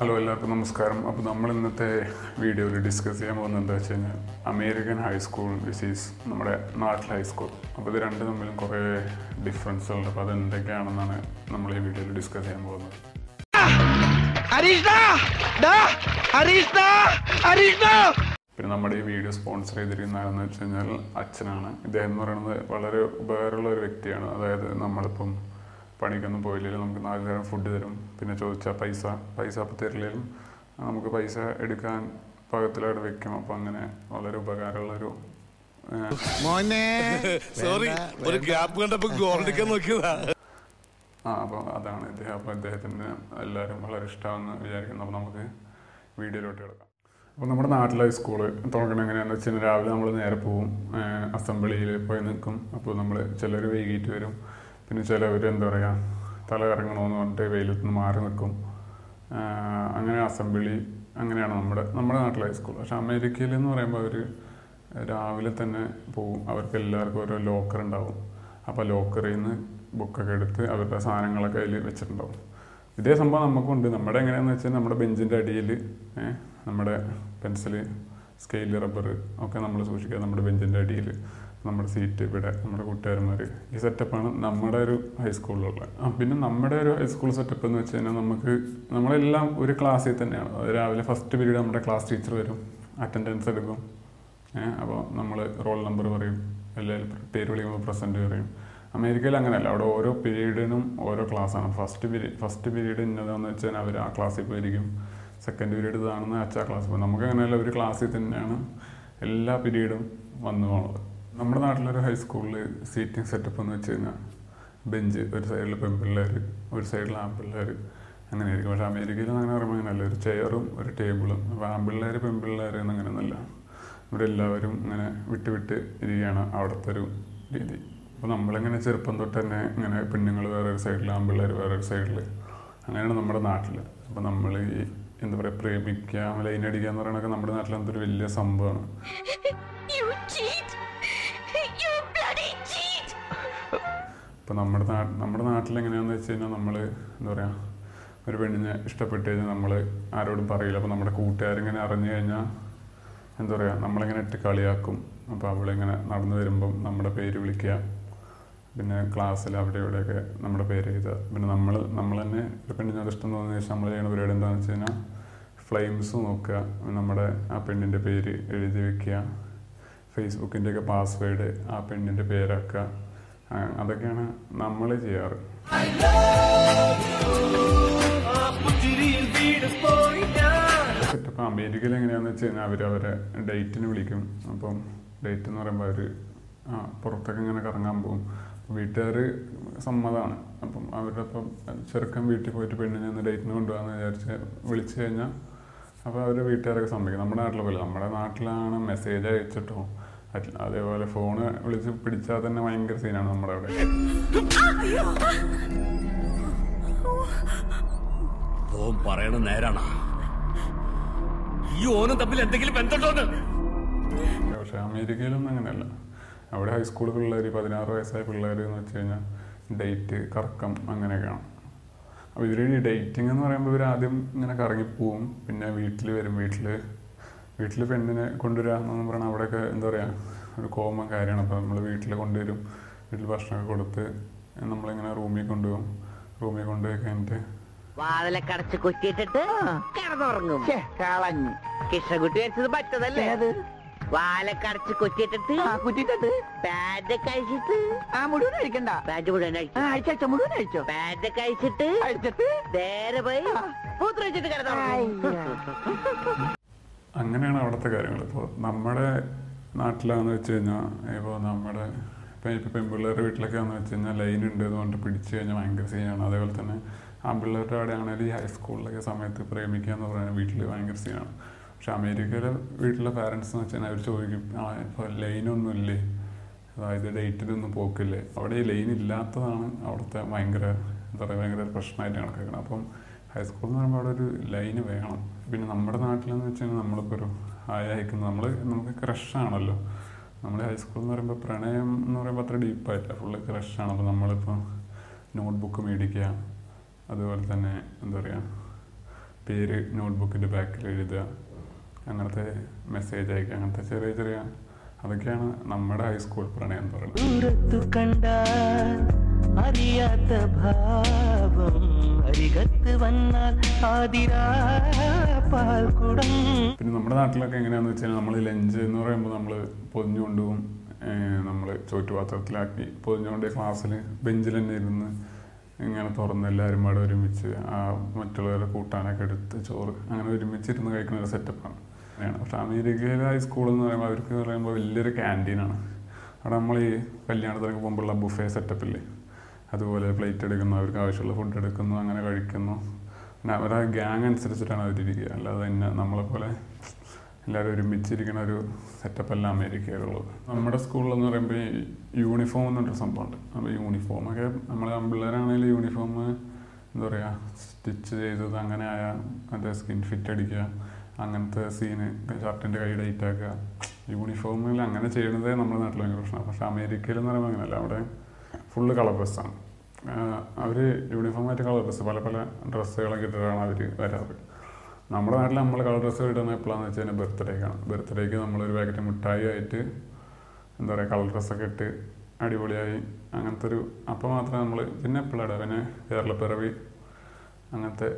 Hello എല്ലാവർക്കും നമസ്കാരം. അപ്പോൾ നമ്മൾ ഇന്നത്തെ വീഡിയോയിൽ ഡിസ്കസ് ചെയ്യാൻ പോകുന്നത് എന്താ വെച്ച് കഴിഞ്ഞാൽ അമേരിക്കൻ ഹൈസ്കൂൾ വിസീസ് നമ്മുടെ നാട്ടിലെ ഹൈസ്കൂൾ അപ്പോൾ ഇത് രണ്ടും തമ്മിലും കുറേ ഡിഫറൻസുകളുണ്ട് അപ്പോൾ അതെന്തൊക്കെയാണെന്നാണ് നമ്മൾ ഈ വീഡിയോയിൽ ഡിസ്കസ് ചെയ്യാൻ പോകുന്നത്. പിന്നെ നമ്മുടെ ഈ വീഡിയോ സ്പോൺസർ ചെയ്തിരിക്കുന്ന ആരെന്ന് വെച്ച് കഴിഞ്ഞാൽ അച്ഛനാണ്. ഇദ്ദേഹം എന്ന് പറയുന്നത് വളരെ ഉപകാരമുള്ള ഒരു വ്യക്തിയാണ്. അതായത് നമ്മളിപ്പം പണിക്കൊന്നും പോയില്ലെങ്കിലും നമുക്ക് നാല് നേരം ഫുഡ് തരും. പിന്നെ ചോദിച്ചാൽ പൈസ പൈസ അപ്പം തരില്ലെങ്കിലും നമുക്ക് പൈസ എടുക്കാൻ പകത്തിലവിടെ വെക്കും. അപ്പം അങ്ങനെ വളരെ ഉപകാരമുള്ളൊരു ഒരു മോനെ. സോറി ഒരു ഗ്യാപ്പ് കണ്ടപ്പോൾ ഗോൾഡിക്കാൻ നോക്കിയതാ. ആ അപ്പോൾ അതാണ് ഇദ്ദേഹം അപ്പോൾ ഇദ്ദേഹത്തിന് എല്ലാവരും വളരെ ഇഷ്ടമാണെന്ന് വിചാരിക്കുന്നു. അപ്പോൾ നമുക്ക് വീഡിയോയിലോട്ട് കിടക്കാം. അപ്പോൾ നമ്മുടെ നാട്ടിലെ സ്കൂൾ തുടങ്ങണം എങ്ങനെയാണെന്ന് വെച്ച് കഴിഞ്ഞാൽ രാവിലെ നമ്മൾ നേരെ പോവും. അസംബ്ലിയിൽ പോയി നിൽക്കും. അപ്പോൾ നമ്മൾ ചിലർ വൈകിട്ട് വരും. പിന്നെ ചിലവർ എന്താ പറയുക തല കറങ്ങണമെന്ന് പറഞ്ഞിട്ട് വെയിലത്ത് നിന്ന് മാറി നിൽക്കും അങ്ങനെ അസംബ്ലി അങ്ങനെയാണ് നമ്മുടെ നമ്മുടെ നാട്ടിലെ ഹൈസ്കൂൾ പക്ഷെ അമേരിക്കയിൽ എന്ന് പറയുമ്പോൾ അവർ രാവിലെ തന്നെ പോകും അവർക്ക് എല്ലാവർക്കും ഓരോ ലോക്കർ ഉണ്ടാവും. അപ്പോൾ ലോക്കറിൽ നിന്ന് ബുക്കൊക്കെ എടുത്ത് അവരുടെ സാധനങ്ങളൊക്കെ അതിൽ വെച്ചിട്ടുണ്ടാവും. ഇതേ സംഭവം നമുക്കുണ്ട്. നമ്മുടെ എങ്ങനെയാണെന്ന് വെച്ചാൽ നമ്മുടെ ബെഞ്ചിന്റെ അടിയിൽ നമ്മുടെ പെൻസിൽ സ്കെയിൽ റബ്ബർ ഒക്കെ നമ്മൾ സൂക്ഷിക്കുക. നമ്മുടെ ബെഞ്ചിന്റെ അടിയിൽ. നമ്മുടെ സീറ്റ് ഇവിടെ നമ്മുടെ കൂട്ടുകാരന്മാർ ഈ സെറ്റപ്പാണ് നമ്മുടെ ഒരു ഹൈസ്കൂളിലുള്ള പിന്നെ നമ്മുടെ ഒരു ഹൈസ്കൂൾ സെറ്റപ്പ് എന്ന് വെച്ച് കഴിഞ്ഞാൽ നമുക്ക് നമ്മളെല്ലാം ഒരു ക്ലാസ്സിൽ തന്നെയാണ്. രാവിലെ ഫസ്റ്റ് പീരീഡ് നമ്മുടെ ക്ലാസ് ടീച്ചർ വരും അറ്റൻഡൻസ് എടുക്കും. അപ്പോൾ നമ്മൾ റോൾ നമ്പർ പറയും എല്ലാവരും പേര് വിളിക്കുമ്പോൾ പ്രസന്റ് പറയും. അമേരിക്കയിൽ അങ്ങനെയല്ല. അവിടെ ഓരോ പീരീഡിനും ഓരോ ക്ലാസ്സാണ് ഫസ്റ്റ് പീരീഡ് ഫസ്റ്റ് പീരീഡ് ഇന്നതാണെന്ന് വെച്ച് കഴിഞ്ഞാൽ അവർ ആ ക്ലാസ്സിൽ പോയിരിക്കും. സെക്കൻഡ് പീരീഡ് ഇതാണെന്ന് വെച്ചാൽ ആ ക്ലാസ്സിൽ പോകും നമുക്ക് അങ്ങനെയല്ല ഒരു ക്ലാസ്സിൽ തന്നെയാണ് എല്ലാ പീരീഡും വന്നു പോകുന്നത് നമ്മുടെ നാട്ടിലൊരു ഹൈസ്കൂളിൽ സീറ്റിംഗ് സെറ്റപ്പ് എന്ന് വെച്ച് കഴിഞ്ഞാൽ ബെഞ്ച് ഒരു സൈഡിൽ പെൺപിള്ളേർ ഒരു സൈഡിൽ ആൺപിള്ളേർ അങ്ങനെ ആയിരിക്കും പക്ഷേ അമേരിക്കയിൽ അങ്ങനെ പറയുമ്പോൾ അങ്ങനെയല്ല. ഒരു ചെയറും ഒരു ടേബിളും അപ്പോൾ ആൺപിള്ളേർ പെൺപിള്ളേർ ഒന്നല്ല ഇവിടെ എല്ലാവരും ഇങ്ങനെ വിട്ട് വിട്ട് ഇരിക്കുകയാണ് അവിടുത്തെ ഒരു രീതി. അപ്പോൾ നമ്മളിങ്ങനെ ചെറുപ്പം തൊട്ട് തന്നെ ഇങ്ങനെ പെണ്ണുങ്ങൾ വേറൊരു സൈഡിൽ ആൺപിള്ളേർ വേറൊരു സൈഡിൽ അങ്ങനെയാണ് നമ്മുടെ നാട്ടിൽ അപ്പോൾ നമ്മൾ ഈ എന്താ പറയുക പ്രേമിക്കുക ലൈനടിക്കുക എന്ന് പറയുന്നതൊക്കെ നമ്മുടെ നാട്ടിൽ എന്തൊരു വലിയ സംഭവമാണ്. ഇപ്പോൾ നമ്മുടെ നാ നമ്മുടെ നാട്ടിൽ എങ്ങനെയാണെന്ന് വെച്ച് കഴിഞ്ഞാൽ നമ്മൾ എന്താ പറയുക ഒരു പെണ്ണിനെ ഇഷ്ടപ്പെട്ട് കഴിഞ്ഞാൽ നമ്മൾ ആരോടും പറയില്ല. അപ്പോൾ നമ്മുടെ കൂട്ടുകാരിങ്ങനെ അറിഞ്ഞു കഴിഞ്ഞാൽ എന്താ പറയുക നമ്മളിങ്ങനെ ഇട്ട് കളിയാക്കും. അപ്പോൾ അവളിങ്ങനെ നടന്നു വരുമ്പം നമ്മുടെ പേര് വിളിക്കുക. പിന്നെ ക്ലാസ്സിൽ അവിടെ ഇവിടെയൊക്കെ നമ്മുടെ പേര് എഴുതുക. പിന്നെ നമ്മൾ നമ്മൾ തന്നെ ഒരു പെണ്ണിനോട് ഇഷ്ടം തോന്നുന്ന ശേഷം നമ്മൾ ചെയ്യുന്ന പരിപാടി എന്താണെന്ന് വെച്ച് കഴിഞ്ഞാൽ ഫ്ലെയിംസ് നോക്കുക. നമ്മുടെ ആ പെണ്ണിന്റെ പേര് എഴുതി വെക്കുക. ഫേസ്ബുക്കിന്റെയൊക്കെ പാസ്വേഡ് ആ പെണ്ണിന്റെ പേരാക്കുക. അതൊക്കെയാണ് നമ്മൾ ചെയ്യാറ്. ഇപ്പം അമേരിക്കയിൽ എങ്ങനെയാണെന്ന് വെച്ച് കഴിഞ്ഞാൽ അവർ അവരെ ഡേറ്റിന് വിളിക്കും. അപ്പം ഡേറ്റ് എന്ന് പറയുമ്പോൾ അവർ പുറത്തൊക്കെ ഇങ്ങനെ കറങ്ങാൻ പോകും വീട്ടുകാർ സമ്മതമാണ് അപ്പം അവരുടെ അപ്പം ചെറുക്കൻ വീട്ടിൽ പോയിട്ട് പെണ്ണിനെ ഒന്ന് ഡേറ്റിന് കൊണ്ടുപോകാമെന്ന് വിചാരിച്ച് വിളിച്ചു കഴിഞ്ഞാൽ അപ്പോൾ അവർ വീട്ടുകാരൊക്കെ സമ്മതിക്കും. നമ്മുടെ നാട്ടിലെ പോലെ നമ്മുടെ നാട്ടിലാണ് മെസ്സേജ് അയച്ചിട്ടോ അതേപോലെ ഫോണ് വിളിച്ച് പിടിച്ചാൽ തന്നെ ഭയങ്കര സീനാണ് നമ്മുടെ അവിടെ. ഓൻ പറയണ നേരാണ്. ഈ ഓനും തമ്മിൽ എന്തെങ്കിലും ബന്ധമുണ്ടോന്ന്? പക്ഷെ അമേരിക്കയിലൊന്നും അങ്ങനെയല്ല. അവിടെ ഹൈസ്കൂൾ പിള്ളേർ പതിനാറ് വയസ്സായ പിള്ളേർ എന്ന് വെച്ച് കഴിഞ്ഞാൽ ഡേറ്റ് കറക്കം അങ്ങനെയൊക്കെയാണ് അപ്പോൾ ഇവർ ഡേറ്റിംഗ് എന്ന് പറയുമ്പോൾ ഇവർ ആദ്യം ഇങ്ങനെ കറങ്ങിപ്പോവും പിന്നെ വീട്ടിൽ വരും. വീട്ടിൽ വീട്ടിൽ പെണ്ണിനെ കൊണ്ടുവരിക എന്ന് പറഞ്ഞാൽ അവിടെയൊക്കെ എന്താ പറയുക ഒരു കോമൺ കാര്യമാണ്. അപ്പോൾ നമ്മൾ വീട്ടിൽ കൊണ്ടുവരും. വീട്ടിൽ ഭക്ഷണമൊക്കെ കൊടുത്ത് നമ്മളിങ്ങനെ റൂമിൽ കൊണ്ടുപോകും. റൂമിൽ കൊണ്ടുപോയി കഴിഞ്ഞിട്ട് വാതിലൊക്കെ അടച്ച് കുറ്റിയിട്ടിട്ട് കിടന്നുറങ്ങും. കളഞ്ഞു. കൃഷ്ണകുട്ടി വെച്ചത് പറ്റതല്ലേ? അത് വാലൊക്കെ അടച്ച് കുറ്റിയിട്ടിട്ട് ആ കുറ്റിട്ടത് പാന്റ് കഴിച്ചിട്ട് ആ മുഴുവൻ അഴിക്കണ്ട. പാന്റ് മുഴുവൻ അഴിച്ചു. മുഴുവൻ അഴിച്ചോ പാന്റ് കഴിച്ചിട്ട് അഴിച്ചിട്ട്? നേരെ പോയി മൂത്രം വെച്ചിട്ട് കിടന്നുറങ്ങും. അങ്ങനെയാണ് അവിടുത്തെ കാര്യങ്ങൾ. ഇപ്പോൾ നമ്മുടെ നാട്ടിലാന്ന് വെച്ച് കഴിഞ്ഞാൽ ഇപ്പോൾ നമ്മുടെ ഇപ്പം ഇപ്പോൾ പെൺപിള്ളേരുടെ വീട്ടിലൊക്കെ ആണെന്ന് വെച്ച് കഴിഞ്ഞാൽ ലൈൻ ഉണ്ട് എന്ന് പറഞ്ഞിട്ട് പിടിച്ചു കഴിഞ്ഞാൽ ഭയങ്കര സീനാണ് അതേപോലെ തന്നെ ആൺപിള്ളേരുടെ അവിടെ ആണെങ്കിൽ ഹൈസ്കൂളിലൊക്കെ സമയത്ത് പ്രേമിക്കുക എന്ന് പറയുന്നത് വീട്ടിൽ ഭയങ്കര സീനാണ് പക്ഷെ അമേരിക്കയിലെ വീട്ടിലെ പാരൻസ് എന്ന് വെച്ച് കഴിഞ്ഞാൽ അവർ ചോദിക്കും ഇപ്പോൾ ലൈനൊന്നും ഇല്ലേ? അതായത് ഡേറ്റിനൊന്നും പോക്കില്ലേ? അവിടെ ലൈൻ ഇല്ലാത്തതാണ് അവിടുത്തെ ഭയങ്കര എന്താ പറയുക ഭയങ്കര പ്രശ്നമായിട്ട് കണക്കാക്കണം അപ്പം ഹൈസ്കൂൾ എന്ന് പറയുമ്പോൾ അവിടെ ഒരു ലൈന് വേണം. പിന്നെ നമ്മുടെ നാട്ടിലെന്ന് വെച്ച് കഴിഞ്ഞാൽ നമ്മളിപ്പോൾ ഒരു ഹായ് അയക്കുന്നത് നമ്മൾ നമുക്ക് ക്രഷാണല്ലോ നമ്മൾ ഹൈസ്കൂൾ എന്ന് പറയുമ്പോൾ പ്രണയം എന്ന് പറയുമ്പോൾ അത്ര ഡീപ്പായിട്ടില്ല ഫുള്ള് ക്രഷാണ് അപ്പോൾ നമ്മളിപ്പോൾ നോട്ട്ബുക്ക് മേടിക്കുക. അതുപോലെ തന്നെ എന്താ പറയുക പേര് നോട്ട്ബുക്കിന്റെ ബാക്കിൽ എഴുതുക. അങ്ങനത്തെ മെസ്സേജ് അയക്കുക. അങ്ങനത്തെ ചെറിയ ചെറിയ അതൊക്കെയാണ് നമ്മുടെ ഹൈസ്കൂൾ പ്രണയം എന്ന് പറയുന്നത്. അറിയാത്ത ഭാവം അരികത്ത് വന്നാൽ ആതിരാ പാൽക്കുടം. പിന്നെ നമ്മുടെ നാട്ടിലൊക്കെ എങ്ങനെയാന്ന് വെച്ചാൽ നമ്മൾ ലഞ്ച് എന്ന് പറയുമ്പോൾ നമ്മൾ പൊതിഞ്ഞു കൊണ്ടുപോകും നമ്മൾ ചോറ്റുപാത്രത്തിലാക്കി പൊതിഞ്ഞുകൊണ്ട് ക്ലാസ്സിൽ ബെഞ്ചിൽ തന്നെ ഇരുന്ന് ഇങ്ങനെ തുറന്ന് എല്ലാവരും പാടെ ഒരുമിച്ച് ആ മറ്റുള്ളവരെ കൂട്ടാനൊക്കെ എടുത്ത് ചോറ് അങ്ങനെ ഒരുമിച്ചിരുന്ന് കഴിക്കുന്ന ഒരു സെറ്റപ്പാണ്. അങ്ങനെയാണ്. പക്ഷെ അമേരിക്കയിലെ ഹൈസ്കൂൾ എന്ന് പറയുമ്പോൾ അവർക്ക് പറയുമ്പോൾ വലിയൊരു ക്യാന്റീനാണ് അവിടെ നമ്മൾ ഈ കല്യാണത്തിനൊക്കെ പോകുമ്പോഴുള്ള ബുഫേ സെറ്റപ്പില്ലേ അതുപോലെ പ്ലേറ്റ് എടുക്കുന്നു അവർക്ക് ആവശ്യമുള്ള ഫുഡ് എടുക്കുന്നു അങ്ങനെ കഴിക്കുന്നു. പിന്നെ അവരുടെ ഗ്യാങ് അനുസരിച്ചിട്ടാണ് അവരിരിക്കുക അല്ലാതെ തന്നെ നമ്മളെപ്പോലെ എല്ലാവരും ഒരുമിച്ചിരിക്കുന്ന ഒരു സെറ്റപ്പല്ല അമേരിക്കയിലുള്ളത് നമ്മുടെ സ്കൂളിലെന്ന് പറയുമ്പോൾ യൂണിഫോം എന്നൊരു സംഭവമുണ്ട്. അപ്പോൾ യൂണിഫോമൊക്കെ നമ്മൾ പിള്ളേരാണെങ്കിൽ യൂണിഫോം എന്താ പറയുക സ്റ്റിച്ച് ചെയ്തത് അങ്ങനെ ആയ മറ്റേ സ്കിൻ ഫിറ്റ് അടിക്കുക അങ്ങനത്തെ സീന് ഷർട്ടിന്റെ കൈ ടൈറ്റ് ആക്കുക. യൂണിഫോമിൽ അങ്ങനെ ചെയ്യുന്നതേ നമ്മുടെ നാട്ടിൽ ഭയങ്കര പ്രശ്നമാണ് പക്ഷേ അമേരിക്കയിൽ എന്ന് പറയുമ്പോൾ അങ്ങനെയല്ല. അവിടെ ഫുള്ള് കളർ ഡ്രസ്സാണ് അവർ യൂണിഫോമായിട്ട് കളർ ഡ്രസ്സ് പല പല ഡ്രസ്സുകളൊക്കെ ഇട്ടിട്ടാണ് അവർ വരാറ്. നമ്മുടെ നാട്ടിൽ നമ്മൾ കളർ ഡ്രസ്സ് ഇടുന്നത് എപ്പോഴാണെന്ന് വെച്ച് കഴിഞ്ഞാൽ ബർത്ത്ഡേക്കാണ് ബർത്ത്ഡേക്ക് നമ്മളൊരു പാക്കറ്റ് മിഠായി ആയിട്ട് എന്താ പറയുക കളർ ഡ്രസ്സൊക്കെ ഇട്ട് അടിപൊളിയായി. അങ്ങനത്തെ ഒരു അപ്പം മാത്രമേ നമ്മൾ പിന്നെ എപ്പോഴാണ് പിന്നെ കേരളപ്പിറവി അങ്ങനത്തെ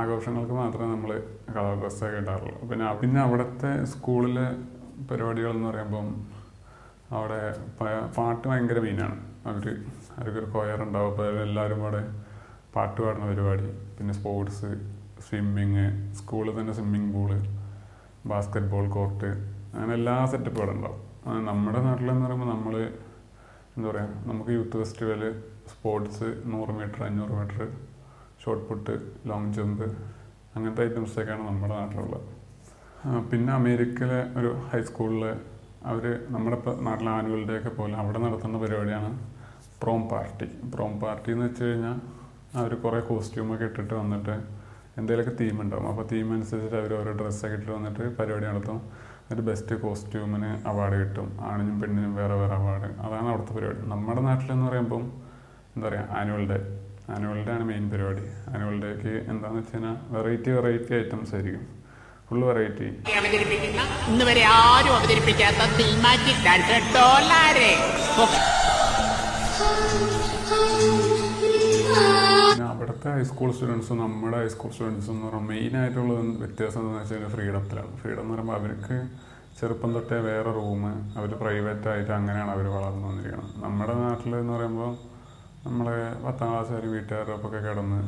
ആഘോഷങ്ങൾക്ക് മാത്രമേ നമ്മൾ കളർ ഡ്രസ്സൊക്കെ ഇടാറുള്ളൂ. പിന്നെ പിന്നെ അവിടുത്തെ സ്കൂളിലെ പരിപാടികൾ എന്ന് പറയുമ്പം അവിടെ പാട്ട് ഭയങ്കര മെയിനാണ് അവർ അവർക്കൊരു കൊയർ ഉണ്ടാവും അപ്പോൾ എല്ലാവരും കൂടെ പാട്ട് പാടുന്ന പരിപാടി. പിന്നെ സ്പോർട്സ് സ്വിമ്മിങ് സ്കൂളിൽ തന്നെ swimming pool basketball court അങ്ങനെ എല്ലാ സെറ്റപ്പുകളും ഉണ്ടാവും. നമ്മുടെ നാട്ടിലെന്ന് പറയുമ്പോൾ നമ്മൾ എന്താ പറയുക നമുക്ക് യൂത്ത് ഫെസ്റ്റിവൽ സ്പോർട്സ് നൂറ് മീറ്റർ അഞ്ഞൂറ് metre shot put long jump അങ്ങനത്തെ ഐറ്റംസൊക്കെയാണ് നമ്മുടെ നാട്ടിലുള്ളത്. പിന്നെ അമേരിക്കയിലെ ഒരു ഹൈസ്കൂളിൽ അവർ നമ്മുടെ നാട്ടിലെ ആനുവൽ ഡേ ഒക്കെ പോലെ അവിടെ നടത്തുന്ന പരിപാടിയാണ് പ്രോം പാർട്ടി. പ്രോം പാർട്ടി എന്ന് വെച്ച് കഴിഞ്ഞാൽ അവർ കുറേ കോസ്റ്റ്യൂമൊക്കെ ഇട്ടിട്ട് വന്നിട്ട് എന്തെങ്കിലുമൊക്കെ തീം ഉണ്ടാവും. അപ്പോൾ തീം അനുസരിച്ചിട്ട് അവർ ഓരോ ഡ്രസ്സൊക്കെ ഇട്ടിട്ട് വന്നിട്ട് പരിപാടി നടത്തും. എന്നിട്ട് ബെസ്റ്റ് കോസ്റ്റ്യൂമിന് അവാർഡ് കിട്ടും. ആണിനും പെണ്ണിനും വേറെ വേറെ അവാർഡ് അതാണ് അവിടുത്തെ പരിപാടി. നമ്മുടെ നാട്ടിലെന്ന് പറയുമ്പം എന്താ പറയുക ആനുവൽ ഡേ ആനുവൽ ഡേ ആണ് മെയിൻ പരിപാടി. ആനുവൽ ഡേക്ക് എന്താണെന്ന് വെച്ച് കഴിഞ്ഞാൽ വെറൈറ്റി വെറൈറ്റി ഐറ്റംസ് ആയിരിക്കും. ഫുൾ വെറൈറ്റി അവതരിപ്പിക്കുന്ന ഇന്ന് വരെ ആരും അവതരിപ്പിക്കാത്ത അവിടുത്തെ ഹൈസ്കൂൾ സ്റ്റുഡൻസും നമ്മുടെ ഹൈസ്കൂൾ സ്റ്റുഡൻസും എന്ന് മെയിൻ മെയിനായിട്ടുള്ള വ്യത്യാസം എന്താണെന്ന് വെച്ച് കഴിഞ്ഞാൽ ഫ്രീഡത്തിലാണ് ഫ്രീഡം എന്ന് പറയുമ്പോൾ അവർക്ക് ചെറുപ്പം തൊട്ടേ വേറെ റൂം അവർ പ്രൈവറ്റ് ആയിട്ട് അങ്ങനെയാണ് അവർ വളർന്നു വന്നിരിക്കുന്നത്. നമ്മുടെ നാട്ടിൽ എന്ന് പറയുമ്പോൾ നമ്മൾ പത്താം ക്ലാസ് വരെ വീട്ടുകാരുടെ ഒപ്പമൊക്കെ കിടന്ന്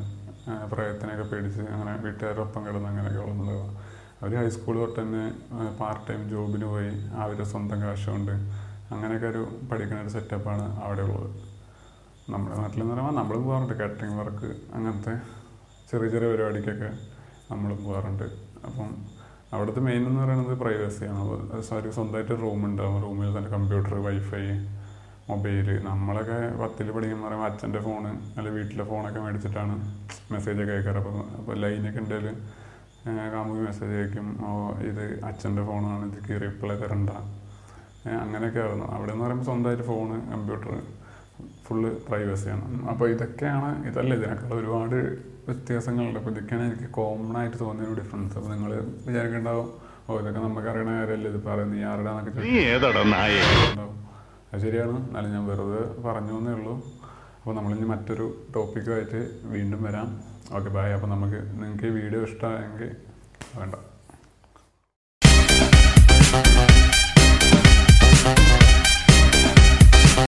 പ്രയത്തിനൊക്കെ പേടിച്ച് അങ്ങനെ വീട്ടുകാരുടെ ഒപ്പം കിടന്ന് അങ്ങനെയൊക്കെ വളർന്നുണ്ടാവുക അവർ ഹൈസ്കൂൾ തൊട്ട് തന്നെ പാർട്ട് ടൈം ജോബിന് പോയി അവരുടെ സ്വന്തം കാശ് കൊണ്ട് അങ്ങനെയൊക്കെ ഒരു പഠിക്കുന്ന ഒരു സെറ്റപ്പാണ് അവിടെ ഉള്ളത്. നമ്മുടെ നാട്ടിലെന്ന് പറയുമ്പോൾ നമ്മളും പോകാറുണ്ട് കാറ്ററിംഗ് വർക്ക് അങ്ങനത്തെ ചെറിയ ചെറിയ പരിപാടിക്കൊക്കെ നമ്മൾ പോകാറുണ്ട്. അപ്പം അവിടുത്തെ മെയിൻ എന്ന് പറയുന്നത് പ്രൈവസിയാണ് അവർ സ്വന്തമായിട്ട് റൂം ഉണ്ടാവും. റൂമിൽ തന്നെ കമ്പ്യൂട്ടർ വൈഫൈ മൊബൈൽ നമ്മളൊക്കെ പത്തിൽ പഠിക്കുന്ന പറയുമ്പോൾ അച്ഛന്റെ ഫോണ് അല്ലെങ്കിൽ വീട്ടിലെ ഫോണൊക്കെ മേടിച്ചിട്ടാണ് മെസ്സേജൊക്കെ അയക്കാറ്. അപ്പോൾ അപ്പോൾ ലൈനൊക്കെ ഉണ്ടെങ്കിൽ കാമുകി മെസ്സേജ് അയക്കും. ഓ ഇത് അച്ഛന്റെ ഫോണാണ് ഇതിക്ക് റിപ്ലൈ തരണ്ട. അങ്ങനെയൊക്കെ ആയിരുന്നു അവിടെ എന്ന് പറയുമ്പോൾ സ്വന്തമായിട്ട് ഫോണ് കമ്പ്യൂട്ടർ ഫുള്ള് പ്രൈവസിയാണ് അപ്പോൾ ഇതൊക്കെയാണ് ഇതല്ല ഇതിനേക്കാൾ ഒരുപാട് വ്യത്യാസങ്ങളുണ്ട്. അപ്പോൾ ഇതൊക്കെയാണ് എനിക്ക് കോമൺ ആയിട്ട് തോന്നിയ ഒരു ഡിഫറൻസ് അപ്പോൾ നിങ്ങൾ വിചാരിക്കേണ്ടാവും ഓ ഇതൊക്കെ നമുക്ക് അറിയണ കാര്യമല്ലേ ഇത് പറയുന്നത് നീ ആരുടെയാന്നൊക്കെ ചോദിച്ചിട്ടുണ്ടാവും അത് ശരിയാണ്. എന്നാലും ഞാൻ വെറുതെ പറഞ്ഞു എന്നേ ഉള്ളൂ. അപ്പോൾ നമ്മളിനി മറ്റൊരു ടോപ്പിക്കുമായിട്ട് വീണ്ടും വരാം. ഓക്കെ ബായ് അപ്പോൾ നമുക്ക് നിങ്ങൾക്ക് ഈ വീഡിയോ ഇഷ്ടമായെങ്കിൽ വേണ്ട. Thank